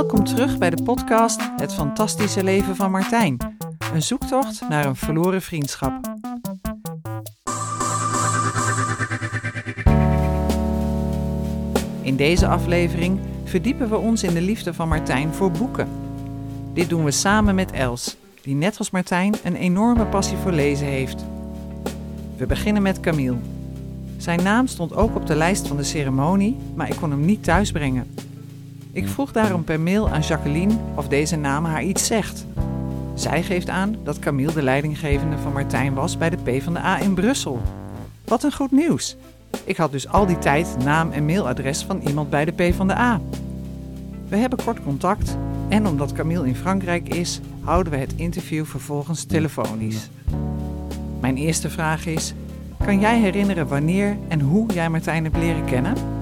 Welkom terug bij de podcast Het Fantastische Leven van Martijn. Een zoektocht naar een verloren vriendschap. In deze aflevering verdiepen we ons in de liefde van Martijn voor boeken. Dit doen we samen met Els, die net als Martijn een enorme passie voor lezen heeft. We beginnen met Camille. Zijn naam stond ook op de lijst van de ceremonie, maar ik kon hem niet thuisbrengen. Ik vroeg daarom per mail aan Jacqueline of deze naam haar iets zegt. Zij geeft aan dat Camille de leidinggevende van Martijn was bij de PvdA in Brussel. Wat een goed nieuws! Ik had dus al die tijd naam en mailadres van iemand bij de PvdA. We hebben kort contact en omdat Camille in Frankrijk is, houden we het interview vervolgens telefonisch. Mijn eerste vraag is: kan jij herinneren wanneer en hoe jij Martijn hebt leren kennen?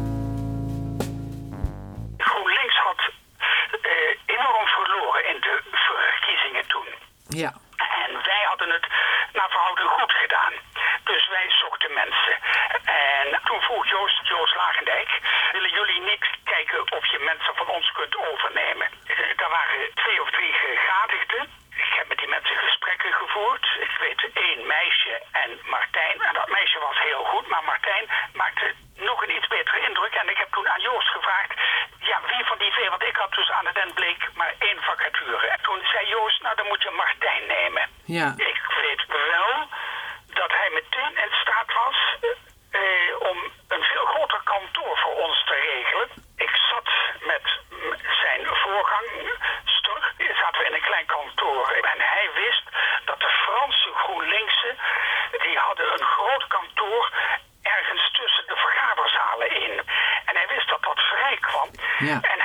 hadden een groot kantoor ergens tussen de vergaderzalen in. En hij wist dat dat vrij kwam. Ja. En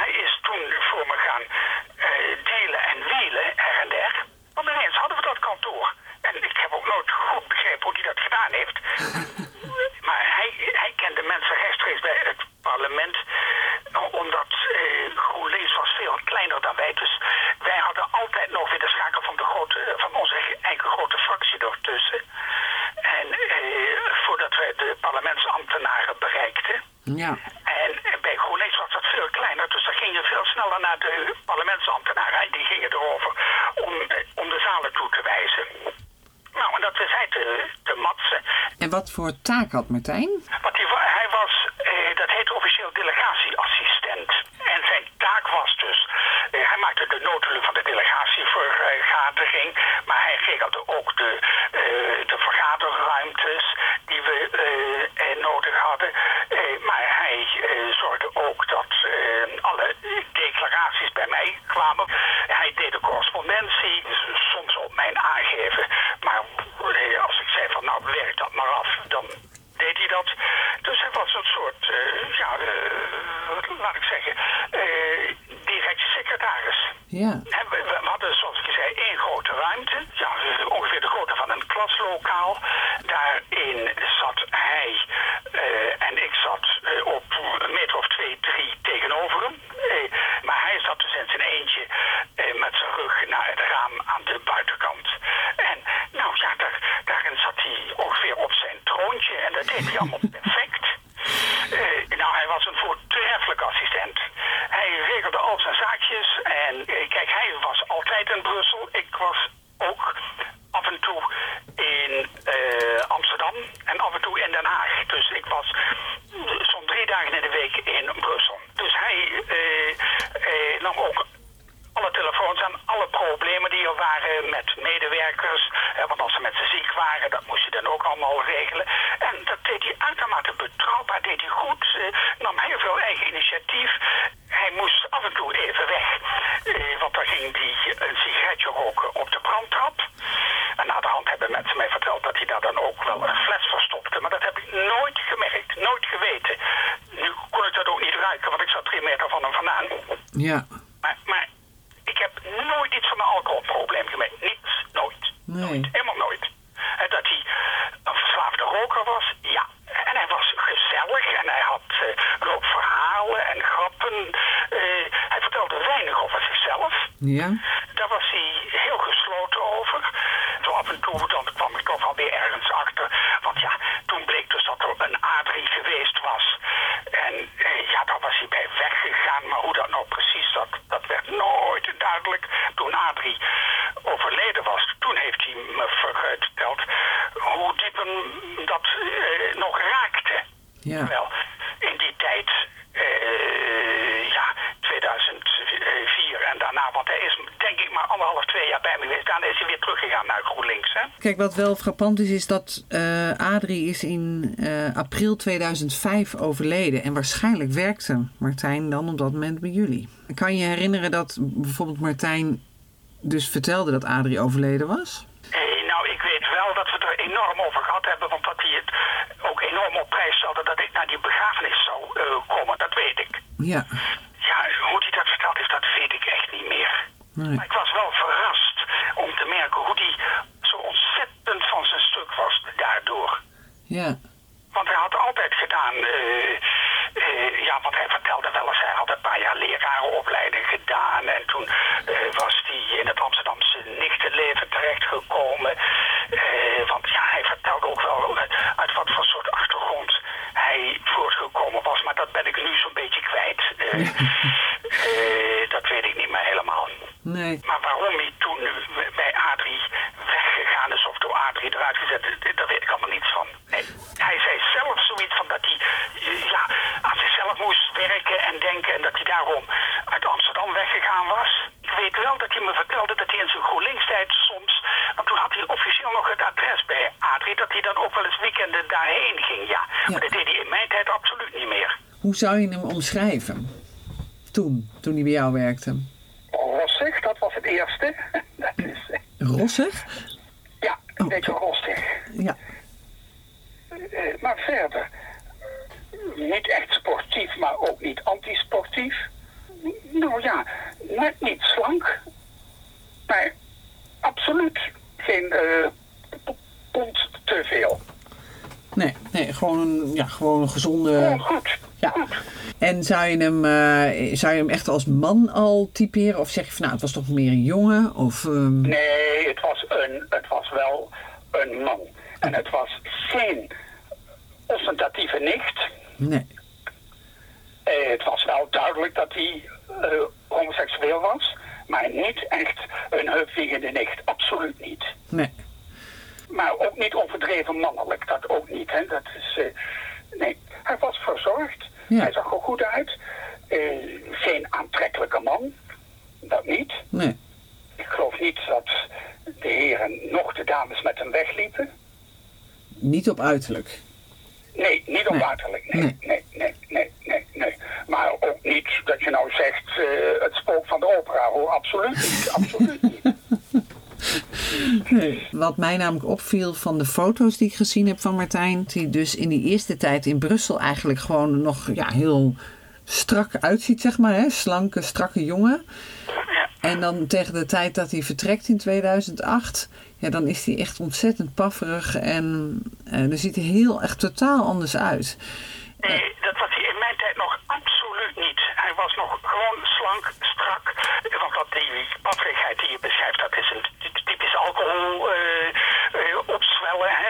voor taak had Martijn? Wat hij, hij was, eh, dat heet officieel delegatieassistent. En zijn taak was dus, eh, hij maakte de notulen van de delegatievergadering, maar hij regelde ook de in Brussel. Ik was Yeah. Kijk, wat wel frappant is, is dat eh, Adrie is in eh, april 2005 overleden. En waarschijnlijk werkte Martijn dan op dat moment bij jullie. Kan je herinneren dat bijvoorbeeld Martijn dus vertelde dat Adrie overleden was? Eh, nou, ik weet wel dat we er enorm over gehad hebben, want dat hij het ook enorm op prijs stelde dat ik naar die begrafenis zou komen. Dat weet ik. Ja. Ja, hoe hij dat verteld heeft, dat weet ik echt niet meer. Nee. Maar ik was wel verrast om te merken hoe hij zo ontzettend van zijn stuk was daardoor. Ja. Want hij had altijd gedaan, eh, ja, want hij vertelde wel eens, hij had een paar jaar lerarenopleiding gedaan. En toen eh, was hij in het Amsterdamse nichtenleven terechtgekomen. Want ja, hij vertelde ook wel uit wat voor soort achtergrond hij voortgekomen was. Maar dat ben ik nu zo'n beetje kwijt. Eh, eh, dat weet ik niet meer helemaal. Nee. Maar waarom hij toen bij Adrie weggegaan is of door Adrie eruit gezet, is, daar weet ik allemaal niets van. Nee. Hij zei zelf zoiets van dat hij eh, ja, aan zichzelf moest werken en denken en dat hij daarom uit Amsterdam weggegaan was. Ik weet wel dat hij me vertelde dat hij in zijn GroenLinks-tijd soms, want toen had hij officieel nog het adres bij Adrie, dat hij dan ook wel eens weekenden daarheen ging. Ja, maar dat deed hij in mijn tijd absoluut niet meer. Hoe zou je hem omschrijven? Toen, toen hij bij jou werkte. Rossig, dat was het eerste. Dat is, eh, Rossig? ja, een Oh, beetje zo. rostig. Ja. Eh, maar verder, niet echt sportief, maar ook niet antisportief. Nou ja, net niet slank, maar absoluut geen eh, p- pond te veel. Nee, nee gewoon, een, ja, gewoon een gezonde... Gewoon goed. Ja. En zou je, hem, eh, zou je hem echt als man al typeren? Of zeg je van nou, het was toch meer een jongen? Of, ehm, Nee, het was, een, het was wel een man. En het was geen ostentatieve nicht. Nee. Eh, het was wel duidelijk dat hij eh, homoseksueel was. Maar niet echt een heupwiegende nicht. Absoluut niet. Nee. Maar ook niet overdreven mannelijk, dat ook niet. Hè. Dat is, eh, nee, hij was verzorgd. Ja. Hij zag er goed uit. Eh, geen aantrekkelijke man, dat niet. Nee. Ik geloof niet dat de heren nog de dames met hem wegliepen. Niet op uiterlijk. Nee, niet op Nee. uiterlijk. Nee, Nee. nee, nee, nee, nee, nee. Maar ook niet dat je nou zegt eh, het spook van de opera, hoor. Absoluut niet, absoluut niet. Nee. Wat mij namelijk opviel van de foto's die ik gezien heb van Martijn, die dus in die eerste tijd in Brussel eigenlijk gewoon nog ja, heel strak uitziet, zeg maar. Hè? Slanke, strakke jongen. En dan tegen de tijd dat hij vertrekt in 2008, ja, dan is hij echt ontzettend pafferig en eh, dan ziet hij heel echt totaal anders uit. Nee, dat was hij in mijn tijd nog absoluut niet. Hij was nog gewoon slank, strak. Want dat die pafferigheid die je beschrijft, dat is een typisch alcohol eh, eh, opzwellen. Hè?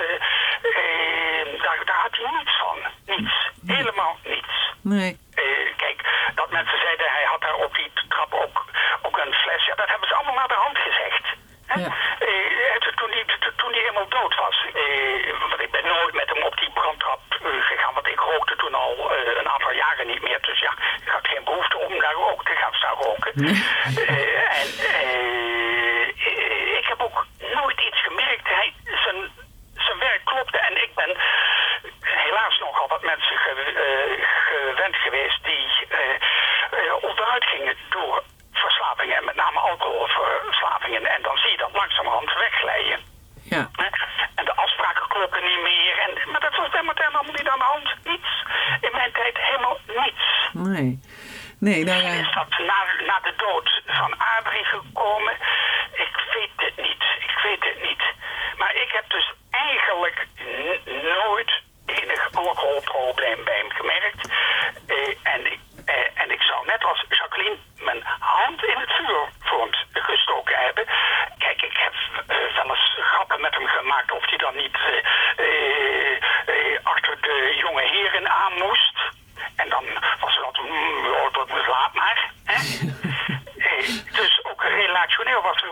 Eh, daar, daar had hij niets van. Niets. Helemaal niets. Nee, Eh, kijk, dat mensen zeiden hij had daar op die trap ook, ook een fles. Ja, dat hebben ze allemaal naar de hand gezegd. Hè? Ja. Eh, toen hij toen die helemaal dood was. eh, want ik ben nooit met hem op die brandtrap eh, gegaan. Want ik rookte toen al eh, een aantal jaren niet meer. Dus ja, ik had geen behoefte om daar ook te gaan staan roken. Eh, en eh, eh, ik heb ook nooit iets gemerkt. Hij, zijn, zijn werk klopte. En ik ben helaas nogal wat mensen ge- eh, gewend geweest die eh, eh, onderuit gingen door verslavingen. En met name alcoholverslavingen. En dan zie je dat langzamerhand wegglijden. ja. Hè? En de afspraken kloppen niet meer. En, maar dat was bij Martijn allemaal niet aan de hand. Niets. In mijn tijd helemaal niets. Nee. Nee, nou Misschien ja. is dat na, na de dood van Adrie gekomen. Ik weet het niet. Ik weet het niet. Maar ik heb dus eigenlijk n- nooit enig alcoholprobleem bij hem gemerkt. Eh, en, ik, eh, en ik zou net als Jacqueline mijn hand in het vuur voor hem gestoken hebben. Kijk, ik heb eh, wel eens grappen met hem gemaakt of hij dan niet eh, eh, eh, achter de jonge heren aan moest. En dan was er altijd, mm, ja, dat moet laat maar. Hè? Eh, dus ook relationeel was er,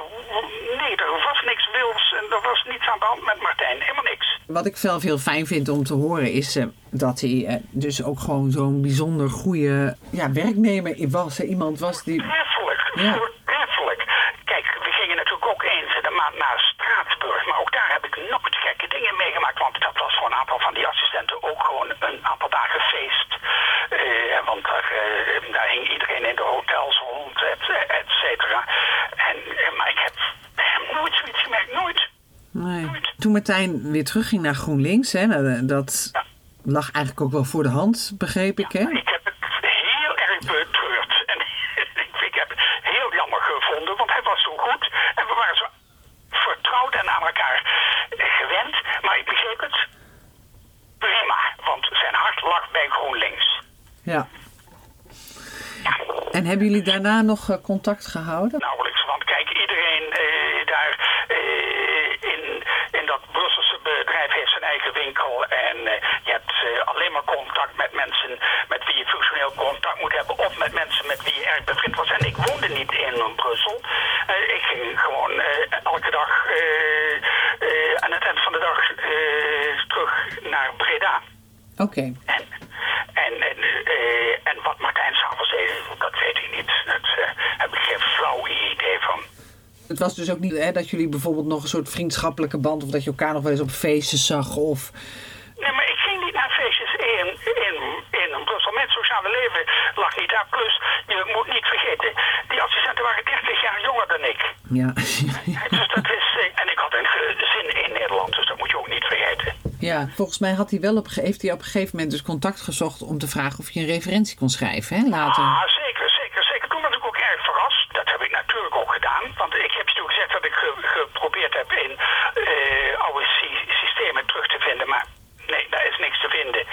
nee, er was niks wils en er was niets aan de hand met Martijn, helemaal niks. Wat ik zelf heel fijn vind om te horen is eh, dat hij eh, dus ook gewoon zo'n bijzonder goede ja, werknemer was. Iemand was die... Ja. voortreffelijk. Kijk, we gingen natuurlijk ook eens in de maand naar Straatsburg. Maar ook daar heb ik nooit gekke dingen meegemaakt. Want dat was voor een aantal van die assistenten ook gewoon een aantal dagen feest. Uh, want daar, uh, daar, hing iedereen in de hotels rond, et, et cetera. En, maar ik heb nooit zoiets gemerkt, nooit. Nee. Toen Martijn weer terugging naar GroenLinks, hè, nou, dat ja. lag eigenlijk ook wel voor de hand, begreep ik. Hè? Ja, ik heb het heel erg betreurd. En ik heb het heel jammer gevonden, want hij was zo goed. En we waren zo vertrouwd en aan elkaar gewend. Maar ik begreep het prima, want zijn hart lag bij GroenLinks. Ja. En hebben jullie daarna nog contact gehouden? Nauwelijks, want kijk, iedereen uh, daar uh, in, in dat Brusselse bedrijf heeft zijn eigen winkel. En uh, je hebt alleen maar contact met mensen met wie je functioneel contact moet hebben. Of met mensen met wie je erg bevriend was. En ik woonde niet in Brussel. ik ging gewoon elke dag aan het eind van de dag terug naar Breda. Oké. Okay. En, en, en, uh, en wat Martijn s'avonds deed, dat weet ik niet. Dat uh, heb ik geen flauw idee van. Het was dus ook niet hè, dat jullie bijvoorbeeld nog een soort vriendschappelijke band... of dat je elkaar nog wel eens op feestjes zag of... Nee, maar ik ging niet naar feestjes in, in, in Brussel. Mijn sociale leven lag niet daar. Plus, je moet niet vergeten, die assistenten waren 30 jaar jonger dan ik. Ja. dus dat is, en ik had een gezin in Nederland, dus dat moet je ook niet vergeten. Ja, volgens mij had hij wel op, heeft hij op een gegeven moment dus contact gezocht om te vragen of je een referentie kon schrijven, hè, later. Ah, zeker, zeker, zeker. Toen was ik ook erg verrast. Dat heb ik natuurlijk ook gedaan. Want ik heb je toen gezegd dat ik ge, geprobeerd heb in uh, oude systemen terug te vinden. Maar nee, daar is niks te vinden.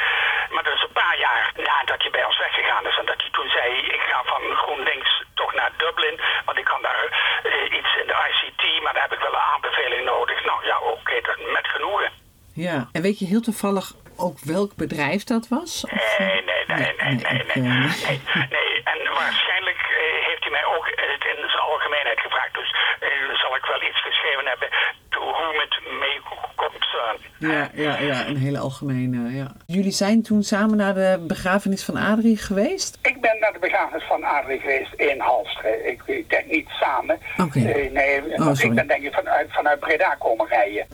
Maar dat is een paar jaar nadat je bij ons weggegaan is. En dat hij toen zei, ik ga van GroenLinks toch naar Dublin. Want ik kan daar uh, iets in de ICT, maar daar heb ik wel een aanbeveling nodig. Nou ja, oké, okay, met genoegen. Ja, en weet je heel toevallig ook welk bedrijf dat was? Of? Nee, nee, nee, nee, nee, nee, nee, nee, nee. En waarschijnlijk uh, heeft hij mij ook het in zijn algemeenheid gevraagd. Dus uh, zal ik wel iets geschreven hebben whom it may concern. Ja, ja, ja, een hele algemene, ja. Jullie zijn toen samen naar de begrafenis van Adrie geweest? Ik ben naar de begrafenis van Adrie geweest in Halstre. Ik, ik denk niet samen. Oké. Okay. Uh, nee, oh, ik ben denk ik vanuit, vanuit Breda komen rijden.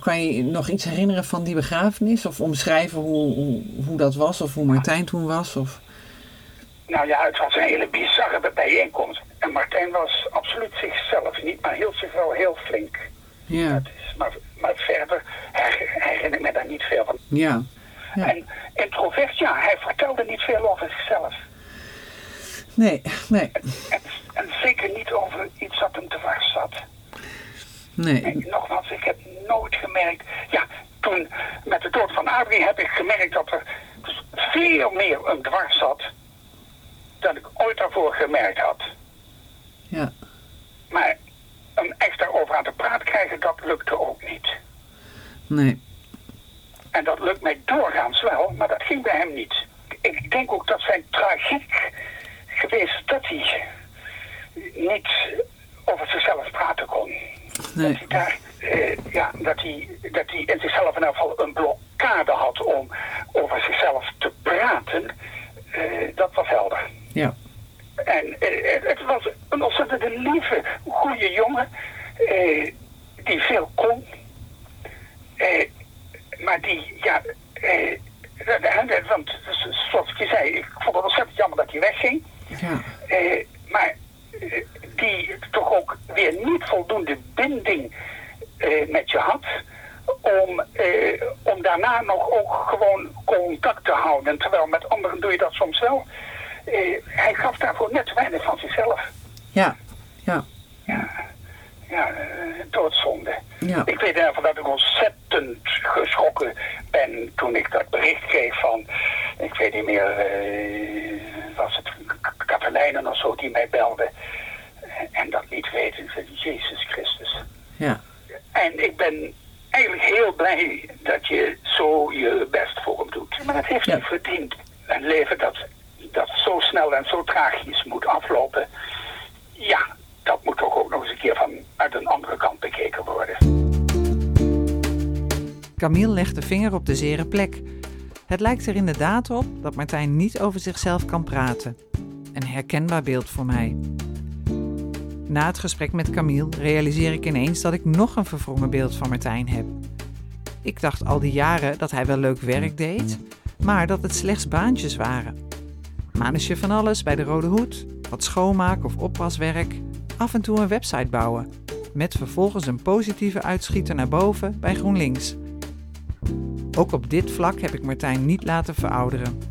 Kan je nog iets herinneren van die begrafenis? Of omschrijven hoe, hoe, hoe dat was? Of hoe Martijn toen was? Of... Nou ja, het was een hele bizarre bijeenkomst. En Martijn was absoluut zichzelf niet, maar hield zich wel heel flink. Ja. Dat is, maar, maar verder herinner ik me daar niet veel van. Ja. ja. En introvert, ja, hij vertelde niet veel over zichzelf. Nee, nee. En, en zeker niet over iets dat hem te dwars zat. Nee. En nogmaals, ik heb nooit gemerkt... Ja, toen met de dood van Adrie heb ik gemerkt dat er veel meer een dwars zat... dan ik ooit daarvoor gemerkt had. Ja. Maar hem echt daarover aan de praat krijgen, dat lukte ook niet. Nee. En dat lukt mij doorgaans wel, maar dat ging bij hem niet. Ik denk ook dat zijn tragiek geweest dat hij niet over zichzelf praten kon. Nee. Dat hij daar, uh, ja, dat hij, dat hij in zichzelf in ieder geval een blokkade had om over zichzelf te praten. Uh, dat was helder. Ja. En uh, het was een ontzettend lieve, goede jongen. die veel kon. maar die, ja... want zoals ik je zei, ik vond het ontzettend jammer dat hij wegging. Ja. maar die toch ook weer niet voldoende binding uh, met je had om, uh, om daarna nog ook gewoon contact te houden. Terwijl met anderen doe je dat soms wel. Uh, hij gaf daarvoor net te weinig van zichzelf. Ja, ja. Ja, ja doodzonde. Ja. Ik weet in dat ik ontzettend geschrokken ben toen ik dat bericht kreeg van, ik weet niet meer, was het Katelijnen of zo die mij belde en dat niet weten van Jezus Christus. Ja. En ik ben eigenlijk heel blij dat je zo je best voor hem doet. Maar dat heeft ja. hij verdiend. Een leven dat, dat zo snel en zo tragisch moet aflopen. Ja, dat moet toch ook nog eens een keer van uit een andere kant bekeken worden. Camille legt de vinger op de zere plek. Het lijkt er inderdaad op dat Martijn niet over zichzelf kan praten. Een herkenbaar beeld voor mij. Na het gesprek met Camille realiseer ik ineens dat ik nog een verwrongen beeld van Martijn heb. Ik dacht al die jaren dat hij wel leuk werk deed, maar dat het slechts baantjes waren. Manusje van alles bij de Rode Hoed, wat schoonmaak of oppaswerk, af en toe een website bouwen, met vervolgens een positieve uitschieter naar boven bij GroenLinks. Ook op dit vlak heb ik Martijn niet laten verouderen.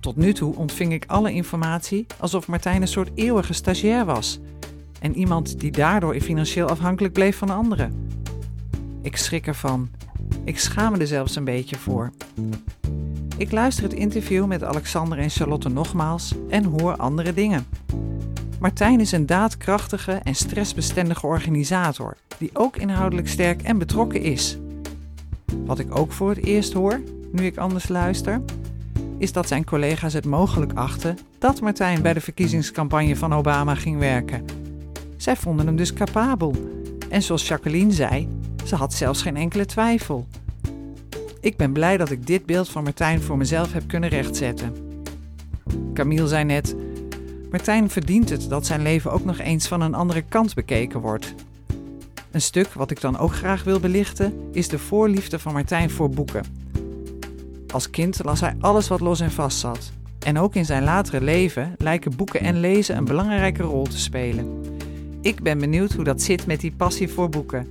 Tot nu toe ontving ik alle informatie alsof Martijn een soort eeuwige stagiair was en iemand die daardoor financieel afhankelijk bleef van anderen. Ik schrik ervan. Ik schaam me er zelfs een beetje voor. Ik luister het interview met Alexander en Charlotte nogmaals en hoor andere dingen. Martijn is een daadkrachtige en stressbestendige organisator die ook inhoudelijk sterk en betrokken is. Wat ik ook voor het eerst hoor, nu ik anders luister, is dat zijn collega's het mogelijk achten dat Martijn bij de verkiezingscampagne van Obama ging werken. Zij vonden hem dus capabel. En zoals Jacqueline zei, ze had zelfs geen enkele twijfel. Ik ben blij dat ik dit beeld van Martijn voor mezelf heb kunnen rechtzetten. Camille zei net: Martijn verdient het dat zijn leven ook nog eens van een andere kant bekeken wordt. Een stuk wat ik dan ook graag wil belichten is de voorliefde van Martijn voor boeken. Als kind las hij alles wat los en vast zat. En ook in zijn latere leven lijken boeken en lezen een belangrijke rol te spelen. Ik ben benieuwd hoe dat zit met die passie voor boeken.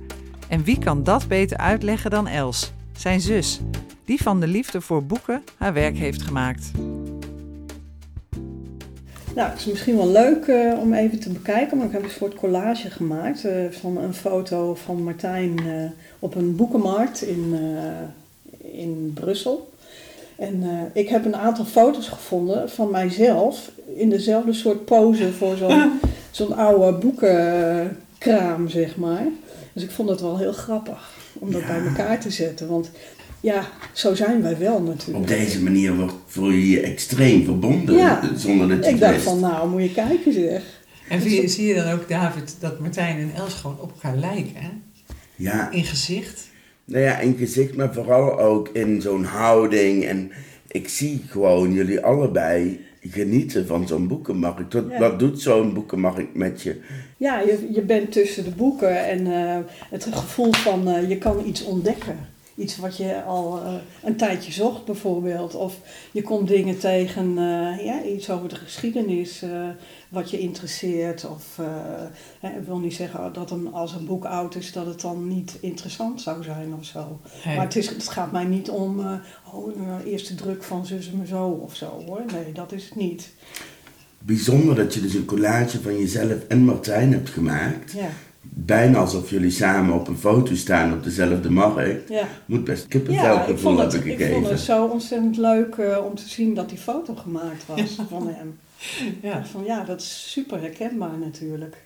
En wie kan dat beter uitleggen dan Els, zijn zus, die van de liefde voor boeken haar werk heeft gemaakt. Nou, het is misschien wel leuk uh, om even te bekijken, maar ik heb een soort collage gemaakt uh, van een foto van Martijn uh, op een boekenmarkt in, in Brussel. En ik heb een aantal foto's gevonden van mijzelf in dezelfde soort pose voor zo'n zo'n oude boekenkraam, zeg maar. Dus ik vond het wel heel grappig om dat bij elkaar te zetten. Want ja, zo zijn wij wel natuurlijk. Op deze manier wordt, voel je je extreem verbonden ja. zonder dat je Ik dacht van, nou moet je kijken zeg. En zie je, zie je dan ook, David, dat Martijn en Els gewoon op elkaar lijken? Hè? Ja. In gezicht? Nou ja, in gezicht, maar vooral ook in zo'n houding. En ik zie gewoon jullie allebei genieten van zo'n boekenmarkt. Wat, wat doet zo'n boekenmarkt met je? Ja, je, je bent tussen de boeken en uh, het gevoel van uh, je kan iets ontdekken. Iets wat je al uh, een tijdje zocht bijvoorbeeld. Of je komt dingen tegen, ja, iets over de geschiedenis wat je interesseert. Of ik wil niet zeggen dat een, als een boek oud is dat het dan niet interessant zou zijn of zo. Maar het, is, het gaat mij niet om, oh, een eerste druk van zus en zo of zo hoor. Nee, dat is het niet bijzonder dat je dus een collage van jezelf en Martijn hebt gemaakt. Ja. Bijna alsof jullie samen op een foto staan op dezelfde markt. Ja. Moet best kippenvelgevoel ja, hebben gegeven. Ik vond het zo ontzettend leuk uh, om te zien dat die foto gemaakt was van hem. Ja. Van, ja, dat is super herkenbaar natuurlijk.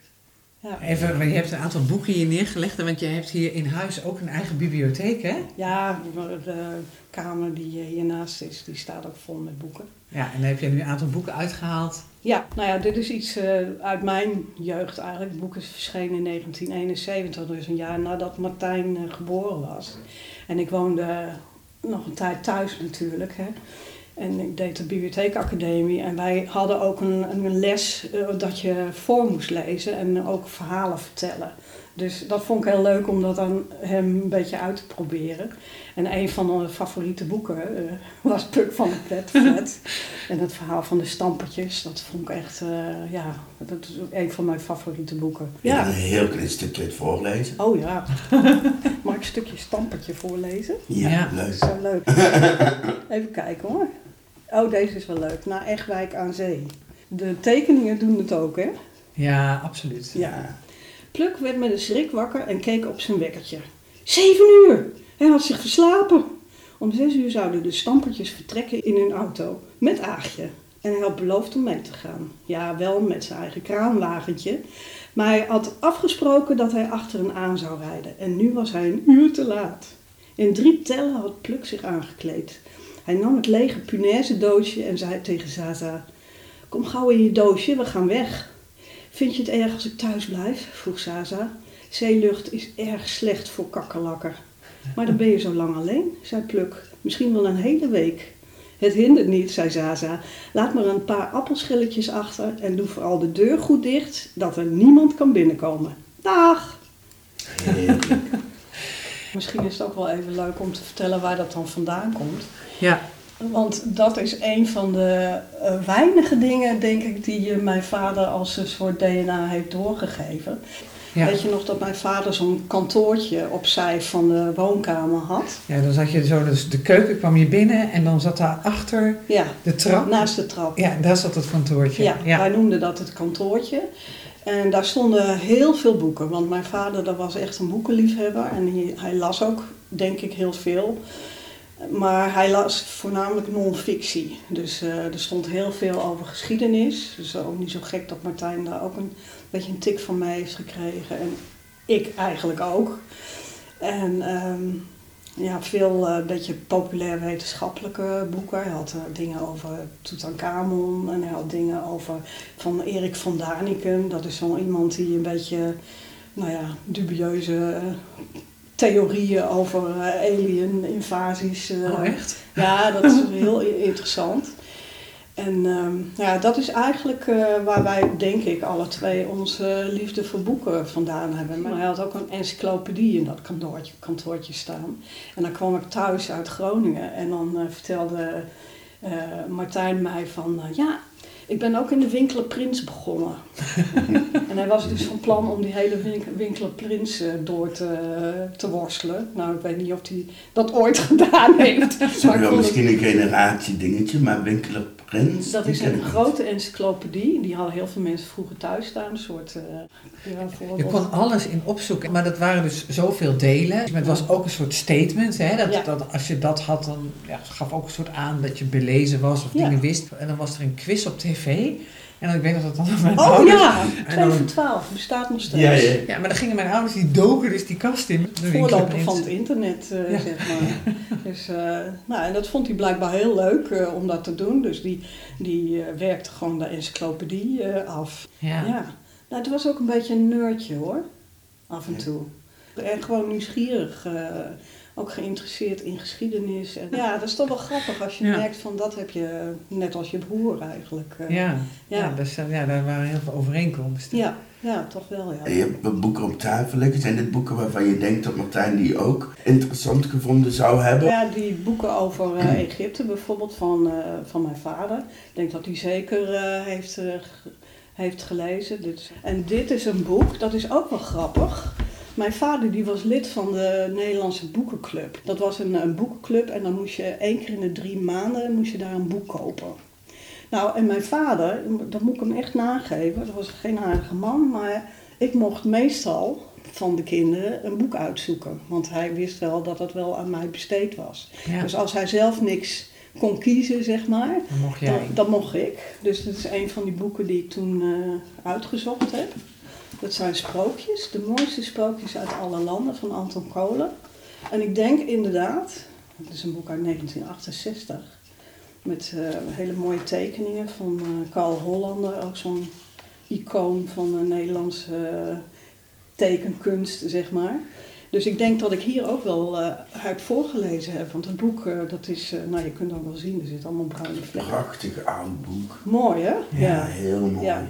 Ja. Even, je hebt een aantal boeken hier neergelegd, want je hebt hier in huis ook een eigen bibliotheek, hè? Ja, de kamer die hiernaast is, die staat ook vol met boeken. Ja, en heb je nu een aantal boeken uitgehaald. Ja, nou ja, dit is iets uh, uit mijn jeugd eigenlijk. Het boek is verschenen in 1971, dus een jaar nadat Martijn uh, geboren was. En ik woonde nog een tijd thuis natuurlijk. Hè. En ik deed de bibliotheekacademie en wij hadden ook een, een les dat je voor moest lezen en ook verhalen vertellen. Dus dat vond ik heel leuk om dat aan hem een beetje uit te proberen. En een van mijn favoriete boeken uh, was Puk van de Petflat. en het verhaal van de stampertjes, dat vond ik echt, uh, ja, dat is een van mijn favoriete boeken. Ja, ja. een heel klein stukje het voorlezen. Oh ja. Mag ik een stukje stampertje voorlezen? Ja, ja. leuk. Zo leuk. Even kijken hoor. Oh, deze is wel leuk. Na Echtwijk aan Zee. De tekeningen doen het ook, hè? Ja, absoluut. Ja. Pluk werd met een schrik wakker en keek op zijn wekkertje. Zeven uur! Hij had zich verslapen. Om zes uur zouden de stampertjes vertrekken in hun auto met Aagje. En hij had beloofd om mee te gaan. Ja, wel met zijn eigen kraanwagentje. Maar hij had afgesproken dat hij achter hen aan zou rijden. En nu was hij een uur te laat. In drie tellen had Pluk zich aangekleed. Hij nam het lege punaise doosje en zei tegen Zaza... Kom gauw in je doosje, we gaan weg. Vind je het erg als ik thuis blijf? vroeg Zaza. Zeelucht is erg slecht voor kakkerlakken. Maar dan ben je zo lang alleen, zei Pluk. Misschien wel een hele week. Het hindert niet, zei Zaza. Laat maar een paar appelschilletjes achter en doe vooral de deur goed dicht, dat er niemand kan binnenkomen. Dag! Misschien is het ook wel even leuk om te vertellen waar dat dan vandaan komt. Ja, Want dat is een van de eh, weinige dingen, denk ik, die eh, mijn vader als een soort DNA heeft doorgegeven. ja. Weet je nog dat mijn vader zo'n kantoortje opzij van de woonkamer had? ja, dan zat je zo, dus de keuken kwam je binnen en dan zat daar achter Ja, de trap. naast de trap. Ja, daar zat het kantoortje. Ja, ja. wij noemden dat het kantoortje. En daar stonden heel veel boeken, want mijn vader dat was echt een boekenliefhebber en hij, hij las ook, denk ik, heel veel. Maar hij las voornamelijk non-fictie. Dus eh, er stond heel veel over geschiedenis. Dus ook niet zo gek dat Martijn daar ook een beetje een tik van mij heeft gekregen. En ik eigenlijk ook. En ehm, ja, veel eh, beetje populair wetenschappelijke boeken. Hij had eh, dingen over Tutankhamon en hij had dingen over van Erik van Daniken. Dat is zo iemand die een beetje, nou ja, dubieuze theorieën over eh, alien-invasies. eh, Oh, echt? ja, dat is heel interessant. En ehm, ja, dat is eigenlijk eh, waar wij, denk ik, alle twee onze liefde voor boeken vandaan hebben. Maar hij had ook een encyclopedie in dat kantoortje, kantoortje staan. En dan kwam ik thuis uit Groningen en dan vertelde Martijn mij van... ja, ik ben ook in de Winkler Prins begonnen. en hij was dus van plan om die hele wink- Winkler Prins eh, door te, te worstelen. Nou, ik weet niet of hij dat ooit gedaan heeft. Maar wel misschien een generatie dingetje, maar Winkeler Prins. dat die is een grote encyclopedie. Die hadden heel veel mensen vroeger thuis staan. Een soort... eh ja. Je kon alles in opzoeken, maar dat waren dus zoveel delen. Maar het was ook een soort statement. Hè? Dat, Ja. dat als je dat had, dan ja, het gaf ook een soort aan dat je belezen was of Ja. dingen wist. En dan was er een quiz op tv. En dan, ik weet dat het dan mijn Oh ouders... ja, en 2 dan- voor 12. Bestaat nog steeds. Ja, ja. Ja, maar dan gingen mijn ouders, die doken dus die kast in. De Voorloper van het internet, eh, Ja. zeg maar. Dus, eh, nou, en dat vond hij blijkbaar heel leuk eh, om dat te doen. Dus die, die eh, werkte gewoon de encyclopedie eh, af. Ja. Ja. Nou, het was ook een beetje een nerdje hoor, af en toe. En gewoon nieuwsgierig, eh, ook geïnteresseerd in geschiedenis. En, ja, dat is toch wel grappig als je Ja. merkt van dat heb je net als je broer eigenlijk. eh. Ja. Ja. Ja. dus, ja, daar waren heel veel overeenkomsten. ja, ja, toch wel ja. En je hebt wat boeken op tafel liggen. Zijn dit boeken waarvan je denkt dat Martijn die ook interessant gevonden zou hebben? Ja, die boeken over eh, Egypte bijvoorbeeld van, eh, van mijn vader. Ik denk dat hij zeker eh, heeft, eh, heeft gelezen. Is- en dit is een boek, dat is ook wel grappig. Mijn vader die was lid van de Nederlandse Boekenclub. Dat was een, een boekenclub en dan moest je één keer in de drie maanden moest je daar een boek kopen. Nou, en mijn vader, dat moet ik hem echt nageven, dat was geen aardige man, maar ik mocht meestal van de kinderen een boek uitzoeken. Want hij wist wel dat het wel aan mij besteed was. Ja. Dus als hij zelf niks kon kiezen, zeg maar, Dan mocht jij. dan mocht ik. Dus dat is een van die boeken die ik toen eh, uitgezocht heb. Dat zijn sprookjes, de mooiste sprookjes uit alle landen van Anton Kolen. En ik denk inderdaad, het is een boek uit 1968, met eh, hele mooie tekeningen van eh Carl Hollander, ook zo'n icoon van de Nederlandse eh, tekenkunst, zeg maar. Dus ik denk dat ik hier ook wel eh, uit voorgelezen heb. Want het boek, dat is, nou je kunt ook wel zien, er zit allemaal bruine vlekken. Prachtig oud boek. Mooi hè? Ja, heel mooi. Ja.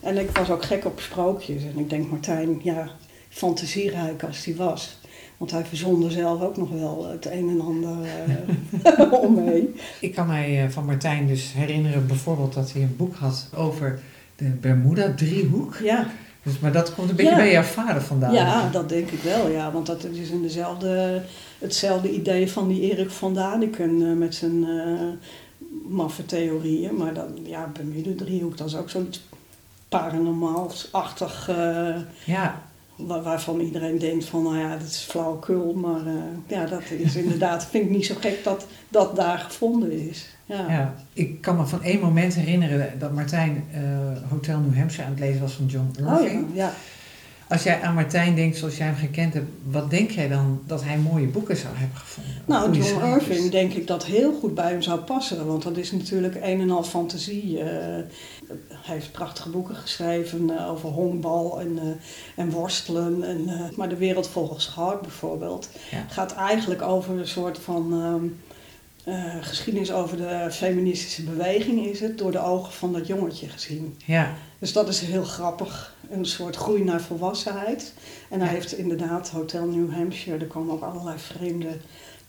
En ik was ook gek op sprookjes. En ik denk Martijn, ja, fantasierijk als hij was. Want hij verzonde zelf ook nog wel het een en ander eh omheen. Ik kan mij eh, van Martijn dus herinneren bijvoorbeeld dat hij een boek had over de Bermuda-driehoek. Ja. Dus, maar dat komt een beetje Ja. bij jouw vader vandaan. ja, dat denk ik wel. Ja. Want dat is in dezelfde, hetzelfde idee van die Erik van Daniken eh, met zijn eh maffe theorieën. Maar dan, ja, Bermuda driehoek, dat is ook zoiets paranormaals-achtig. eh, Ja, Wa- waarvan iedereen denkt van, nou ja, dat is flauwekul. Maar eh, ja, dat is inderdaad, vind ik niet zo gek dat dat daar gevonden is. Ja. ja. Ik kan me van één moment herinneren dat Martijn eh, Hotel New Hampshire aan het lezen was van John Oh ja, Irving. ja. Als jij aan Martijn denkt zoals jij hem gekend hebt, wat denk jij dan dat hij mooie boeken zou hebben gevonden? Nou, John. Irving denk ik dat heel goed bij hem zou passen. Want dat is natuurlijk een en al fantasie. eh. hij heeft prachtige boeken geschreven eh, over honkbal en, eh, en worstelen. En, maar De Wereld Volgens Goud bijvoorbeeld Ja. gaat eigenlijk over een soort van ehm, eh, geschiedenis over de feministische beweging is het. Door de ogen van dat jongetje gezien. Ja, Dus dat is heel grappig. Een soort groei naar volwassenheid. En hij Ja. heeft inderdaad Hotel New Hampshire. Er komen ook allerlei vreemde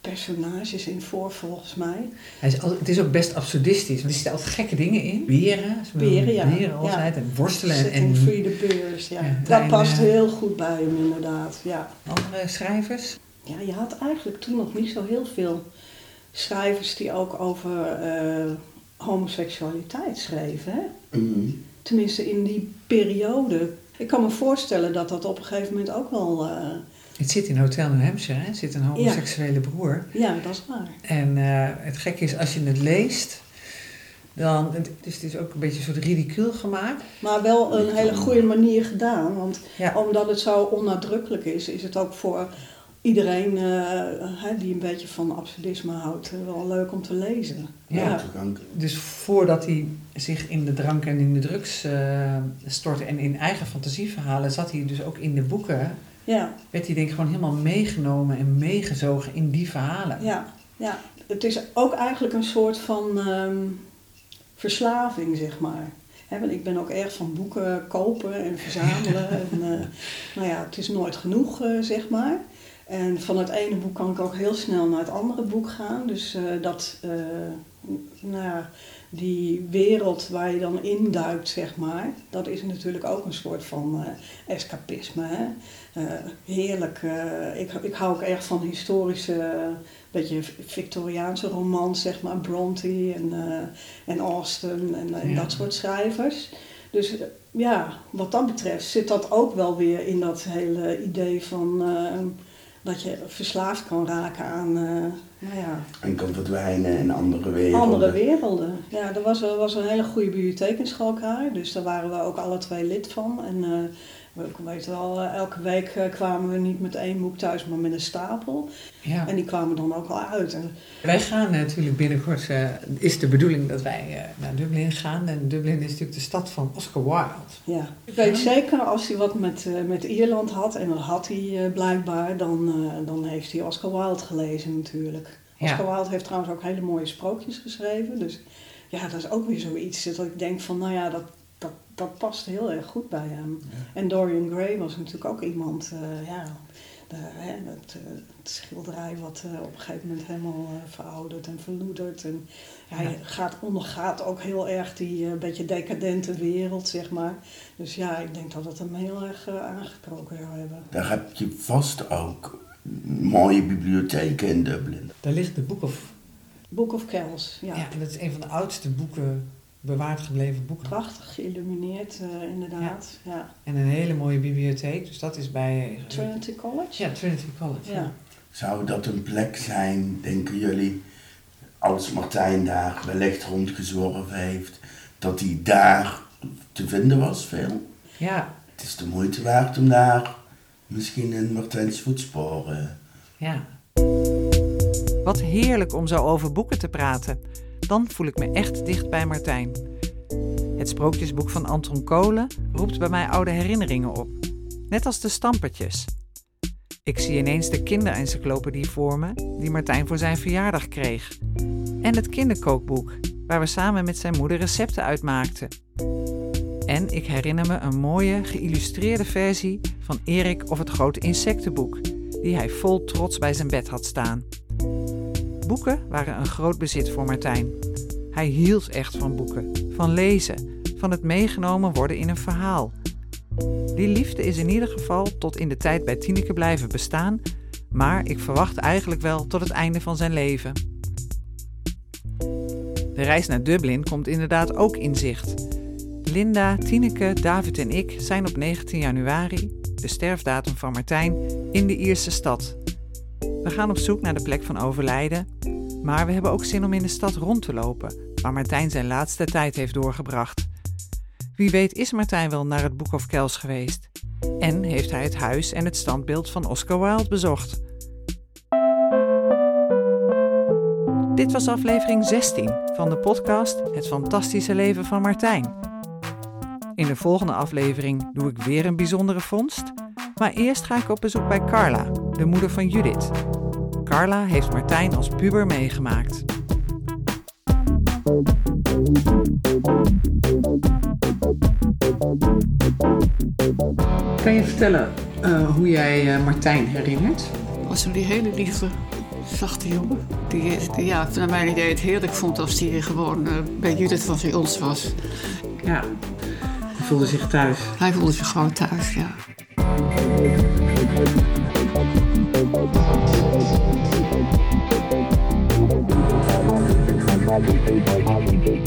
personages in voor, volgens mij. hij is al, het is ook best absurdistisch, want er zitten altijd gekke dingen in. Beren, Beren, ja. beren altijd, en worstelen en, Free the Bears, ja. Ja, dat past heel goed bij hem, inderdaad. Ja. andere schrijvers. ja, je had eigenlijk toen nog niet zo heel veel schrijvers die ook over eh, homoseksualiteit schreven. Hè? Mhm. Tenminste, in die periode. Ik kan me voorstellen dat dat op een gegeven moment ook wel... eh, Het zit in Hotel New Hampshire, hè? zit een homoseksuele broer. ja, dat is waar. En eh, het gekke is, als je het leest, dan... Het, dus het is ook een beetje een soort ridicuul gemaakt. Maar wel een hele goede manier gedaan. Want Ja. omdat het zo onnadrukkelijk is, is het ook voor iedereen eh, hè, die een beetje van absurdisme houdt, eh, wel leuk om te lezen. Ja. Dus voordat hij zich in de drank en in de drugs eh, stortte en in eigen fantasieverhalen, zat hij dus ook in de boeken. ja, Werd hij denk ik gewoon helemaal meegenomen en meegezogen in die verhalen. ja, ja. Het is ook eigenlijk een soort van ehm, verslaving, zeg maar. Hè, want ik ben ook erg van boeken kopen en verzamelen. en, eh, nou ja, het is nooit genoeg, eh, zeg maar. En van het ene boek kan ik ook heel snel naar het andere boek gaan. Dus eh, dat, eh, nou ja, die wereld waar je dan induikt, zeg maar, dat is natuurlijk ook een soort van eh, escapisme. Hè? Heerlijk. ik, ik hou ook erg van historische, beetje Victoriaanse romans, zeg maar, Bronte en, en Austen en, Ja. dat soort schrijvers. Dus ja, wat dat betreft zit dat ook wel weer in dat hele idee van dat je verslaafd kan raken aan, eh, nou ja, En kan verdwijnen in andere werelden. andere werelden. Ja, er was, er was een hele goede bibliotheek in Schalkhaar, dus daar waren we ook alle twee lid van. En eh, we wel, eh, elke week eh, kwamen we niet met één boek thuis, maar met een stapel. Ja. En die kwamen dan ook wel uit. Wij gaan natuurlijk binnenkort, eh, is de bedoeling dat wij eh, naar Dublin gaan. En Dublin is natuurlijk de stad van Oscar Wilde. ja. Ik weet zeker, als hij wat met, met Ierland had, en dat had hij blijkbaar, dan, dan heeft hij Oscar Wilde gelezen natuurlijk. Ja. Oscar Wilde heeft trouwens ook hele mooie sprookjes geschreven. Dus ja, dat is ook weer zoiets dat ik denk van, nou ja, dat, dat, dat past heel erg goed bij hem. En Dorian Gray was natuurlijk ook iemand, eh, ja, de, hè, het, eh, het schilderij wat eh, op een gegeven moment helemaal eh, verouderd en verloederd. En hij Ja. gaat, ondergaat ook heel erg die beetje decadente wereld, zeg maar. Dus ja, ik denk dat het hem heel erg aangesproken zou hebben. Daar heb je vast ook mooie bibliotheken in Dublin. Daar ligt de Book of... Book of Kells, ja. Ja. en dat is een van de oudste boeken, bewaard gebleven boeken. Prachtig geïllumineerd, eh, inderdaad. Ja. En een hele mooie bibliotheek. Dus dat is bij... eh, Trinity College? Ja, Trinity College. Ja. Zou dat een plek zijn, denken jullie, als Martijn daar wellicht rondgezworven heeft, dat hij daar te vinden was veel? Ja, Het is de moeite waard om daar misschien in Martijns voetsporen. ja. Wat heerlijk om zo over boeken te praten. Dan voel ik me echt dicht bij Martijn. Het sprookjesboek van Anton Kolen roept bij mij oude herinneringen op. Net als de stampertjes. Ik zie ineens de kinderencyclopedie voor me die Martijn voor zijn verjaardag kreeg. En het kinderkookboek waar we samen met zijn moeder recepten uitmaakten. En ik herinner me een mooie geïllustreerde versie van Erik of het grote insectenboek die hij vol trots bij zijn bed had staan. Boeken waren een groot bezit voor Martijn. Hij hield echt van boeken, van lezen, van het meegenomen worden in een verhaal. Die liefde is in ieder geval tot in de tijd bij Tineke blijven bestaan, maar ik verwacht eigenlijk wel tot het einde van zijn leven. De reis naar Dublin komt inderdaad ook in zicht. Linda, Tineke, David en ik zijn op 19 januari, de sterfdatum van Martijn, in de Ierse stad. We gaan op zoek naar de plek van overlijden, maar we hebben ook zin om in de stad rond te lopen, waar Martijn zijn laatste tijd heeft doorgebracht. Wie weet is Martijn wel naar het Boek of Kells geweest. En heeft hij het huis en het standbeeld van Oscar Wilde bezocht. Dit was aflevering 16 van de podcast Het Fantastische Leven van Martijn. In de volgende aflevering doe ik weer een bijzondere vondst. Maar eerst ga ik op bezoek bij Carla, de moeder van Judith. Carla heeft Martijn als puber meegemaakt. Kan je vertellen uh, hoe jij uh, Martijn herinnert? Was die hele lieve, zachte jongen. Die, die ja, naar mijn idee het heerlijk vond als hij gewoon uh, bij Judith van bij ons was. Ja, hij voelde zich thuis. Hij voelde zich gewoon thuis, ja. Everything I have